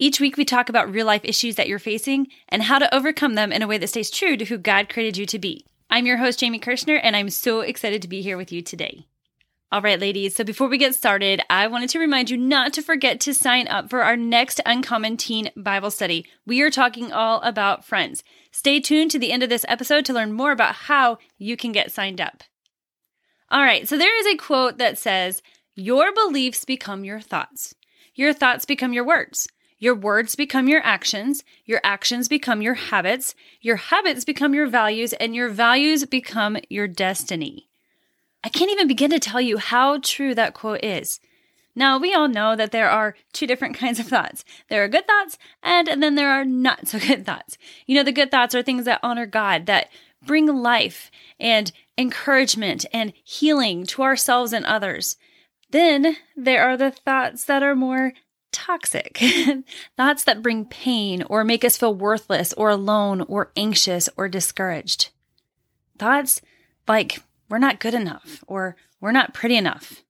Each week, we talk about real life issues that you're facing and how to overcome them in a way that stays true to who God created you to be. I'm your host, Jamie Kirschner, and I'm so excited to be here with you today. All right, ladies, so before we get started, I wanted to remind you not to forget to sign up for our next Uncommon Teen Bible study. We are talking all about friends. Stay tuned to the end of this episode to learn more about how you can get signed up. All right, so there is a quote that says, Your beliefs become your thoughts, your thoughts become your words. Your words become your actions, your actions become your habits, your habits become your values, and your values become your destiny. I can't even begin to tell you how true that quote is. Now, we all know that there are two different kinds of thoughts. There are good thoughts, and, and then there are not so good thoughts. You know, the good thoughts are things that honor God, that bring life and encouragement and healing to ourselves and others. Then there are the thoughts that are more toxic. Thoughts that bring pain or make us feel worthless or alone or anxious or discouraged. Thoughts like we're not good enough or we're not pretty enough.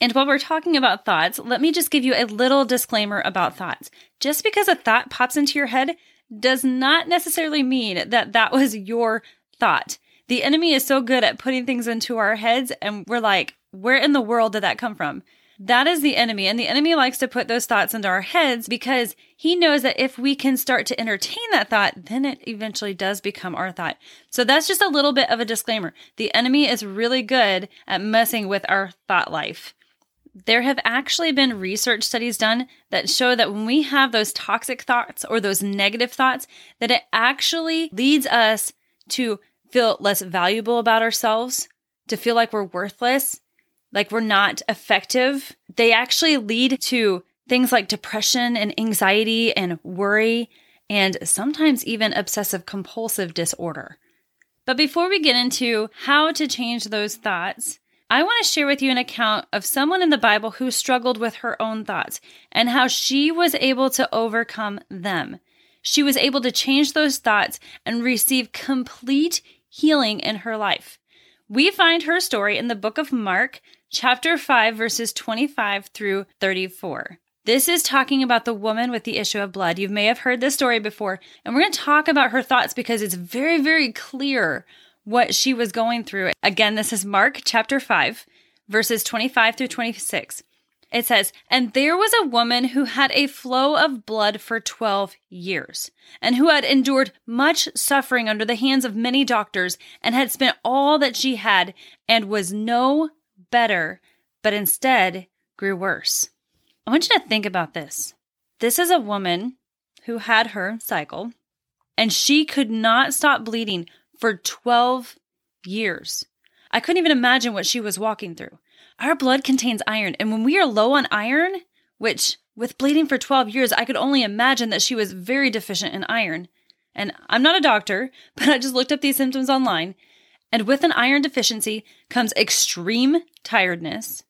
And while we're talking about thoughts, let me just give you a little disclaimer about thoughts. Just because a thought pops into your head does not necessarily mean that that was your thought. The enemy is so good at putting things into our heads, and we're like, where in the world did that come from? That is the enemy. And the enemy likes to put those thoughts into our heads because he knows that if we can start to entertain that thought, then it eventually does become our thought. So that's just a little bit of a disclaimer. The enemy is really good at messing with our thought life. There have actually been research studies done that show that when we have those toxic thoughts or those negative thoughts, that it actually leads us to feel less valuable about ourselves, to feel like we're worthless, like we're not effective, they actually lead to things like depression and anxiety and worry, and sometimes even obsessive compulsive disorder. But before we get into how to change those thoughts, I want to share with you an account of someone in the Bible who struggled with her own thoughts and how she was able to overcome them. She was able to change those thoughts and receive complete healing in her life. We find her story in the book of Mark, chapter 5, verses 25 through 34. This is talking about the woman with the issue of blood. You may have heard this story before, and we're going to talk about her thoughts because it's very, very clear what she was going through. Again, this is Mark chapter 5, verses 25 through 26. It says, And there was a woman who had a flow of blood for 12 years, and who had endured much suffering under the hands of many doctors, and had spent all that she had, and was no better, but instead grew worse. I want you to think about this. This is a woman who had her cycle, and she could not stop bleeding for 12 years. I couldn't even imagine what she was walking through. Our blood contains iron, and when we are low on iron, which with bleeding for 12 years, I could only imagine that she was very deficient in iron. And I'm not a doctor, but I just looked up these symptoms online, and with an iron deficiency comes extreme tiredness,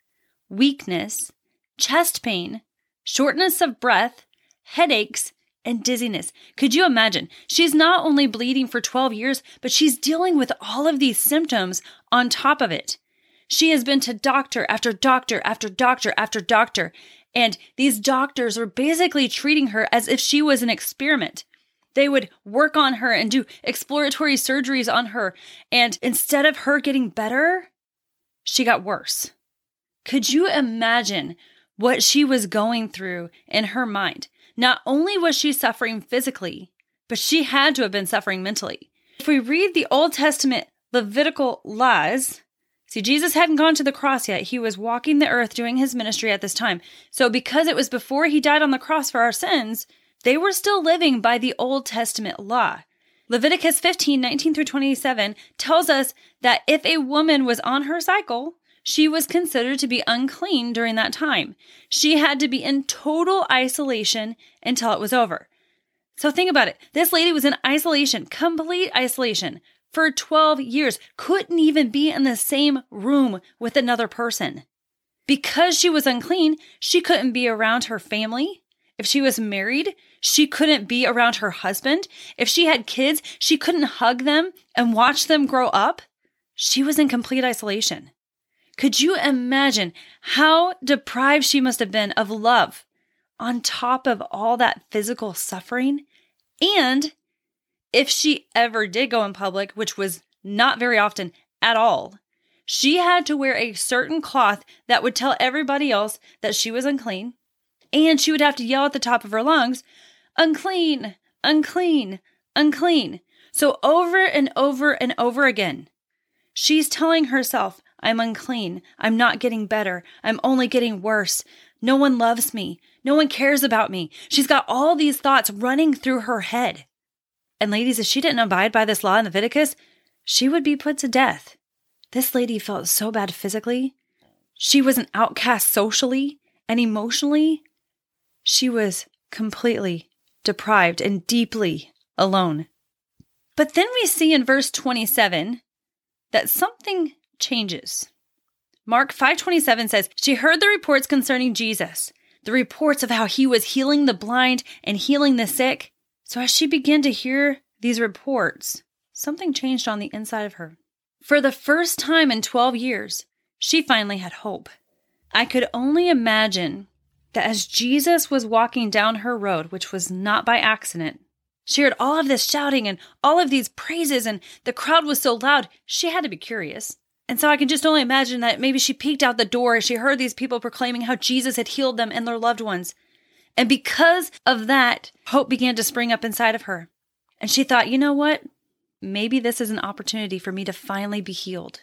weakness, chest pain, shortness of breath, headaches, and dizziness. Could you imagine? She's not only bleeding for 12 years, but she's dealing with all of these symptoms on top of it. She has been to doctor after doctor after doctor after doctor, and these doctors were basically treating her as if she was an experiment. They would work on her and do exploratory surgeries on her. And instead of her getting better, she got worse. Could you imagine what she was going through in her mind? Not only was she suffering physically, but she had to have been suffering mentally. if we read the Old Testament Levitical laws, see, Jesus hadn't gone to the cross yet. He was walking the earth doing his ministry at this time. So, because it was before he died on the cross for our sins, they were still living by the Old Testament law. Leviticus 15, 19 through 27 tells us that if a woman was on her cycle, she was considered to be unclean during that time. She had to be in total isolation until it was over. So think about it. This lady was in isolation, complete isolation, for 12 years, couldn't even be in the same room with another person. Because she was unclean, she couldn't be around her family. If she was married, she couldn't be around her husband. If she had kids, she couldn't hug them and watch them grow up. She was in complete isolation. Could you imagine how deprived she must have been of love on top of all that physical suffering? And if she ever did go in public, which was not very often at all, she had to wear a certain cloth that would tell everybody else that she was unclean. And she would have to yell at the top of her lungs, unclean, unclean, unclean. So over and over and over again, she's telling herself, I'm unclean. I'm not getting better. I'm only getting worse. No one loves me. No one cares about me. She's got all these thoughts running through her head. And ladies, if she didn't abide by this law in Leviticus, she would be put to death. This lady felt so bad physically. She was an outcast socially and emotionally. She was completely deprived and deeply alone. But then we see in verse 27 that something changes. Mark 5:27 says, "She heard the reports concerning Jesus, the reports of how he was healing the blind and healing the sick. So as she began to hear these reports, something changed on the inside of her. For the first time in 12 years, she finally had hope. I could only imagine that as Jesus was walking down her road, which was not by accident, she heard all of this shouting and all of these praises, and the crowd was so loud, she had to be curious. And so I can just only imagine that maybe she peeked out the door as she heard these people proclaiming how Jesus had healed them and their loved ones. And because of that, hope began to spring up inside of her. And she thought, you know what? Maybe this is an opportunity for me to finally be healed.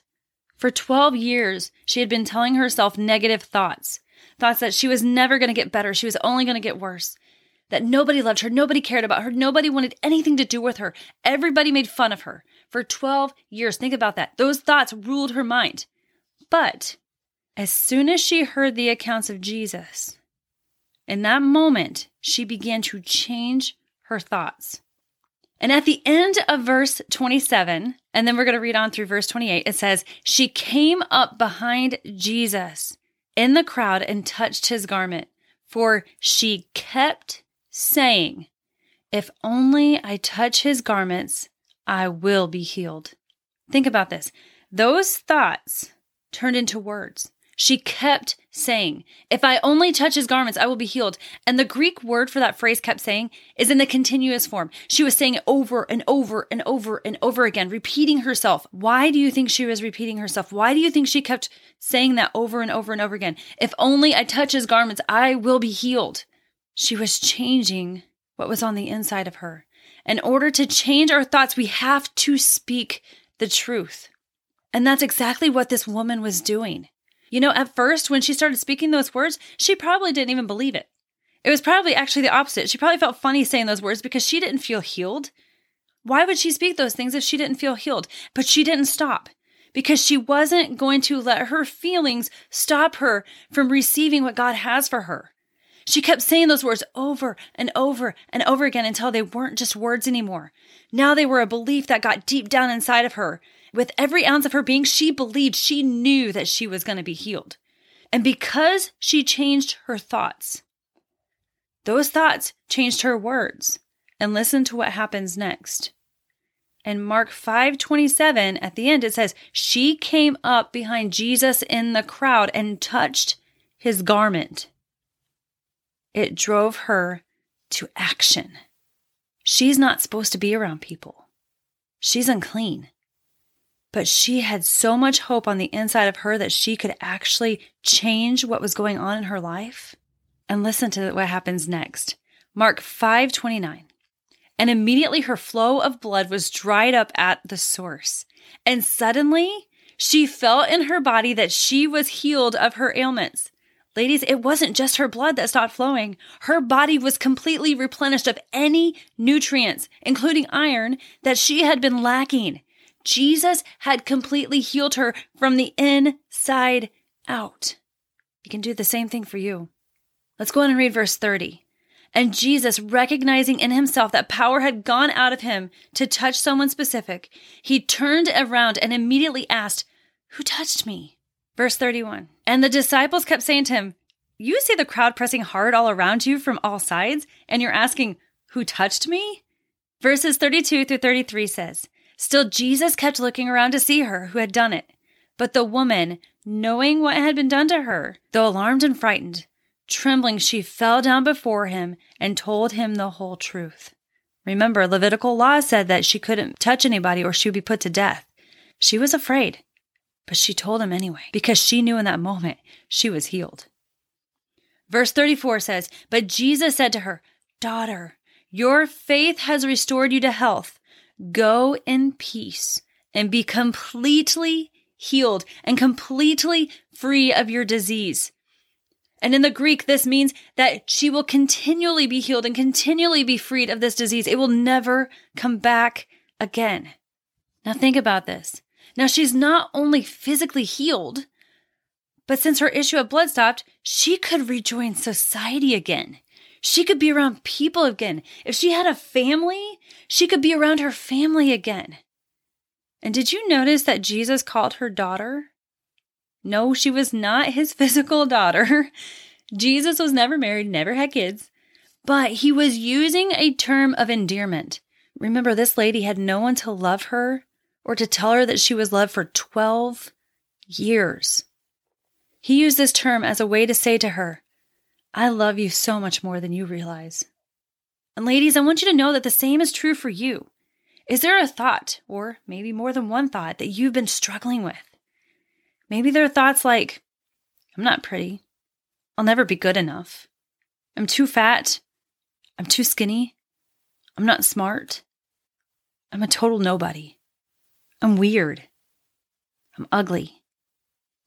For 12 years, she had been telling herself negative thoughts thoughts that she was never going to get better, she was only going to get worse, that nobody loved her, nobody cared about her, nobody wanted anything to do with her, everybody made fun of her for 12 years. Think about that. Those thoughts ruled her mind. But as soon as she heard the accounts of Jesus, in that moment, she began to change her thoughts. And at the end of verse 27, and then we're going to read on through verse 28, it says, She came up behind Jesus in the crowd and touched his garment, for she kept saying, If only I touch his garments, I will be healed. Think about this. Those thoughts turned into words. She kept saying, If I only touch his garments, I will be healed. And the Greek word for that phrase kept saying is in the continuous form. She was saying it over and over and over and over again, repeating herself. Why do you think she was repeating herself? Why do you think she kept saying that over and over and over again? If only I touch his garments, I will be healed. She was changing what was on the inside of her. In order to change our thoughts, we have to speak the truth. And that's exactly what this woman was doing. You know, at first, when she started speaking those words, she probably didn't even believe it. It was probably actually the opposite. She probably felt funny saying those words because she didn't feel healed. Why would she speak those things if she didn't feel healed? But she didn't stop because she wasn't going to let her feelings stop her from receiving what God has for her. She kept saying those words over and over and over again until they weren't just words anymore. Now they were a belief that got deep down inside of her. With every ounce of her being, she believed, she knew that she was going to be healed. And because she changed her thoughts, those thoughts changed her words. And listen to what happens next. In Mark 5:27 at the end it says she came up behind Jesus in the crowd and touched his garment it drove her to action. She's not supposed to be around people. She's unclean. But she had so much hope on the inside of her that she could actually change what was going on in her life. And listen to what happens next. Mark 5:29. and immediately her flow of blood was dried up at the source. And suddenly she felt in her body that she was healed of her ailments. Ladies, it wasn't just her blood that stopped flowing. Her body was completely replenished of any nutrients, including iron, that she had been lacking. Jesus had completely healed her from the inside out. He can do the same thing for you. Let's go on and read verse 30. And Jesus, recognizing in himself that power had gone out of him to touch someone specific, he turned around and immediately asked, Who touched me? Verse 31. And the disciples kept saying to him, You see the crowd pressing hard all around you from all sides, and you're asking, Who touched me? Verses 32 through 33 says, Still Jesus kept looking around to see her who had done it. But the woman, knowing what had been done to her, though alarmed and frightened, trembling, she fell down before him and told him the whole truth. Remember, Levitical law said that she couldn't touch anybody or she would be put to death. She was afraid. But she told him anyway, because she knew in that moment she was healed. Verse 34 says, But Jesus said to her, Daughter, your faith has restored you to health. Go in peace and be completely healed and completely free of your disease. And in the Greek, this means that she will continually be healed and continually be freed of this disease. It will never come back again. Now, think about this. Now, she's not only physically healed, but since her issue of blood stopped, she could rejoin society again. She could be around people again. If she had a family, she could be around her family again. And did you notice that Jesus called her daughter? No, she was not his physical daughter. Jesus was never married, never had kids, but he was using a term of endearment. Remember, this lady had no one to love her or to tell her that she was loved for 12 years. He used this term as a way to say to her, I love you so much more than you realize. And ladies, I want you to know that the same is true for you. Is there a thought, or maybe more than one thought, that you've been struggling with? Maybe there are thoughts like, I'm not pretty. I'll never be good enough. I'm too fat. I'm too skinny. I'm not smart. I'm a total nobody. I'm weird. I'm ugly.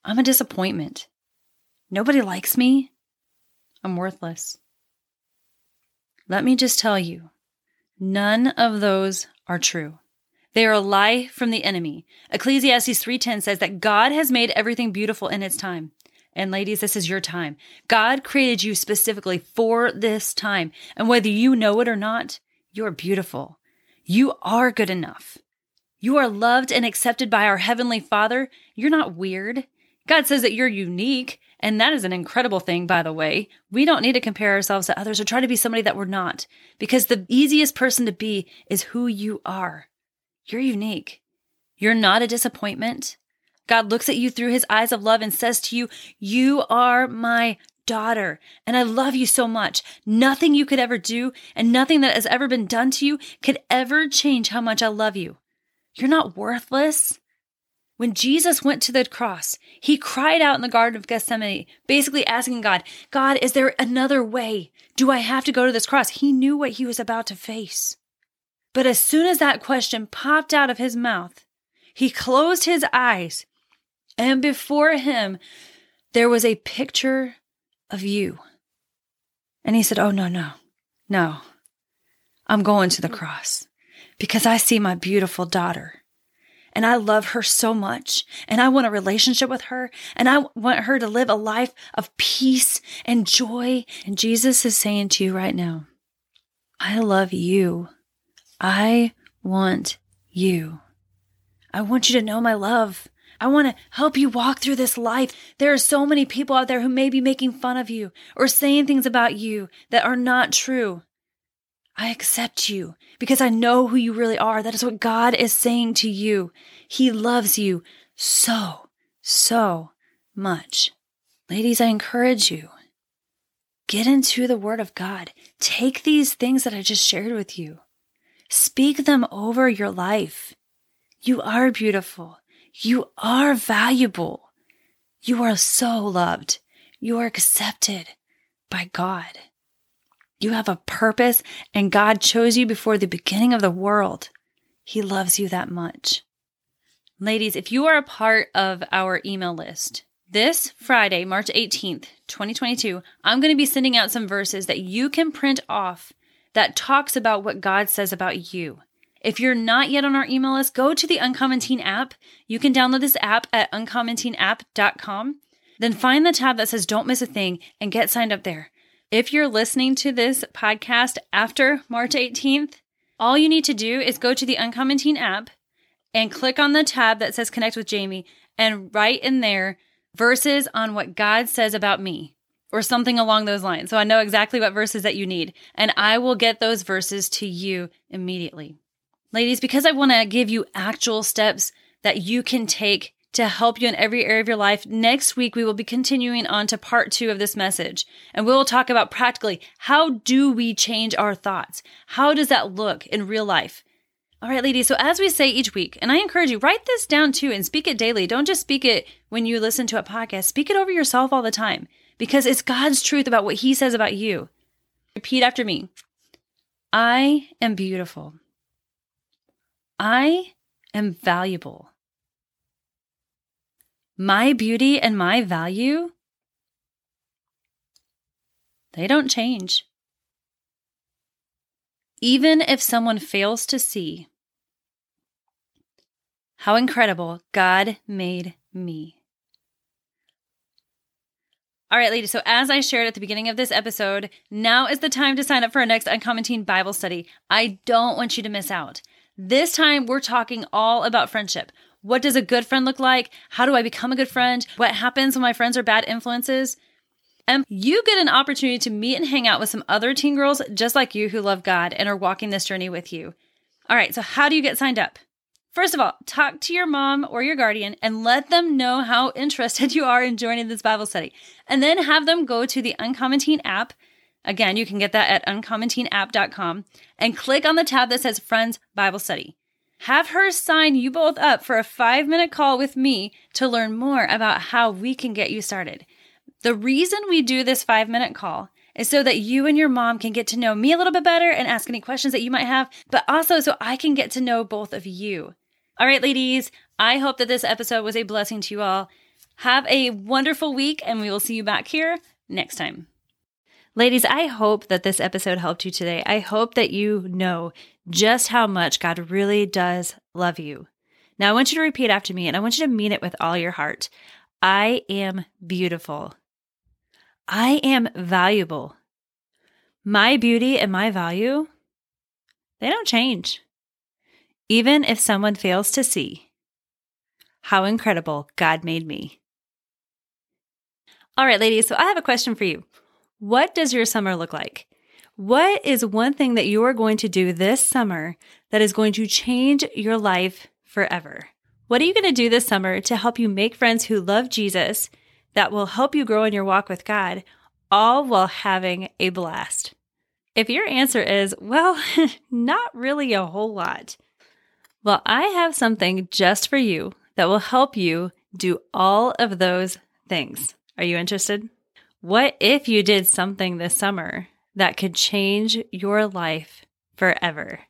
I'm a disappointment. Nobody likes me. I'm worthless. Let me just tell you, none of those are true. They are a lie from the enemy. Ecclesiastes 3:10 says that God has made everything beautiful in its time. And ladies, this is your time. God created you specifically for this time. And whether you know it or not, you're beautiful. You are good enough. You are loved and accepted by our Heavenly Father. You're not weird. God says that you're unique, and that is an incredible thing, by the way. We don't need to compare ourselves to others or try to be somebody that we're not, because the easiest person to be is who you are. You're unique. You're not a disappointment. God looks at you through his eyes of love and says to you, You are my daughter, and I love you so much. Nothing you could ever do and nothing that has ever been done to you could ever change how much I love you. You're not worthless. When Jesus went to the cross, he cried out in the Garden of Gethsemane, basically asking God, God, is there another way? Do I have to go to this cross? He knew what he was about to face. But as soon as that question popped out of his mouth, he closed his eyes, and before him, there was a picture of you. And he said, Oh, no, no, no. I'm going to the cross because I see my beautiful daughter and I love her so much and I want a relationship with her and I want her to live a life of peace and joy. And Jesus is saying to you right now, I love you. I want you. I want you to know my love. I want to help you walk through this life. There are so many people out there who may be making fun of you or saying things about you that are not true. I accept you because I know who you really are. That is what God is saying to you. He loves you so, so much. Ladies, I encourage you. Get into the Word of God. Take these things that I just shared with you. Speak them over your life. You are beautiful. You are valuable. You are so loved. You are accepted by God. You have a purpose, and God chose you before the beginning of the world. He loves you that much. Ladies, if you are a part of our email list, this Friday, March 18th, 2022, I'm going to be sending out some verses that you can print off that talks about what God says about you. If you're not yet on our email list, go to the Uncommon Teen app. You can download this app at uncommonteenapp.com. Then find the tab that says Don't Miss a Thing and get signed up there. If you're listening to this podcast after March 18th, all you need to do is go to the Uncommon Teen app and click on the tab that says Connect with Jamie and write in there verses on what God says about me or something along those lines. So I know exactly what verses that you need, and I will get those verses to you immediately. Ladies, because I want to give you actual steps that you can take to help you in every area of your life. Next week, we will be continuing on to part two of this message, and we will talk about practically how do we change our thoughts? How does that look in real life? All right, ladies. So, as we say each week, and I encourage you, write this down too and speak it daily. Don't just speak it when you listen to a podcast, speak it over yourself all the time because it's God's truth about what He says about you. Repeat after me I am beautiful. I am valuable. My beauty and my value, they don't change. Even if someone fails to see how incredible God made me. All right, ladies. So, as I shared at the beginning of this episode, now is the time to sign up for our next Uncommon Teen Bible study. I don't want you to miss out. This time, we're talking all about friendship. What does a good friend look like? How do I become a good friend? What happens when my friends are bad influences? And you get an opportunity to meet and hang out with some other teen girls just like you who love God and are walking this journey with you. All right, so how do you get signed up? First of all, talk to your mom or your guardian and let them know how interested you are in joining this Bible study. And then have them go to the Uncommon Teen app. Again, you can get that at uncommonteenapp.com and click on the tab that says Friends Bible Study. Have her sign you both up for a five minute call with me to learn more about how we can get you started. The reason we do this five minute call is so that you and your mom can get to know me a little bit better and ask any questions that you might have, but also so I can get to know both of you. All right, ladies, I hope that this episode was a blessing to you all. Have a wonderful week, and we will see you back here next time. Ladies, I hope that this episode helped you today. I hope that you know just how much God really does love you. Now, I want you to repeat after me, and I want you to mean it with all your heart. I am beautiful. I am valuable. My beauty and my value, they don't change. Even if someone fails to see how incredible God made me. All right, ladies, so I have a question for you. What does your summer look like? What is one thing that you are going to do this summer that is going to change your life forever? What are you going to do this summer to help you make friends who love Jesus that will help you grow in your walk with God, all while having a blast? If your answer is, well, not really a whole lot, well, I have something just for you that will help you do all of those things. Are you interested? What if you did something this summer that could change your life forever?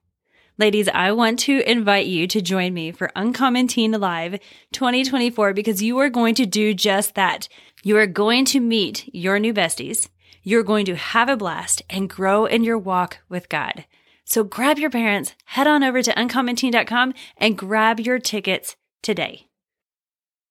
Ladies, I want to invite you to join me for Uncommon Teen Live 2024 because you are going to do just that. You are going to meet your new besties. You're going to have a blast and grow in your walk with God. So grab your parents, head on over to uncommonteen.com and grab your tickets today.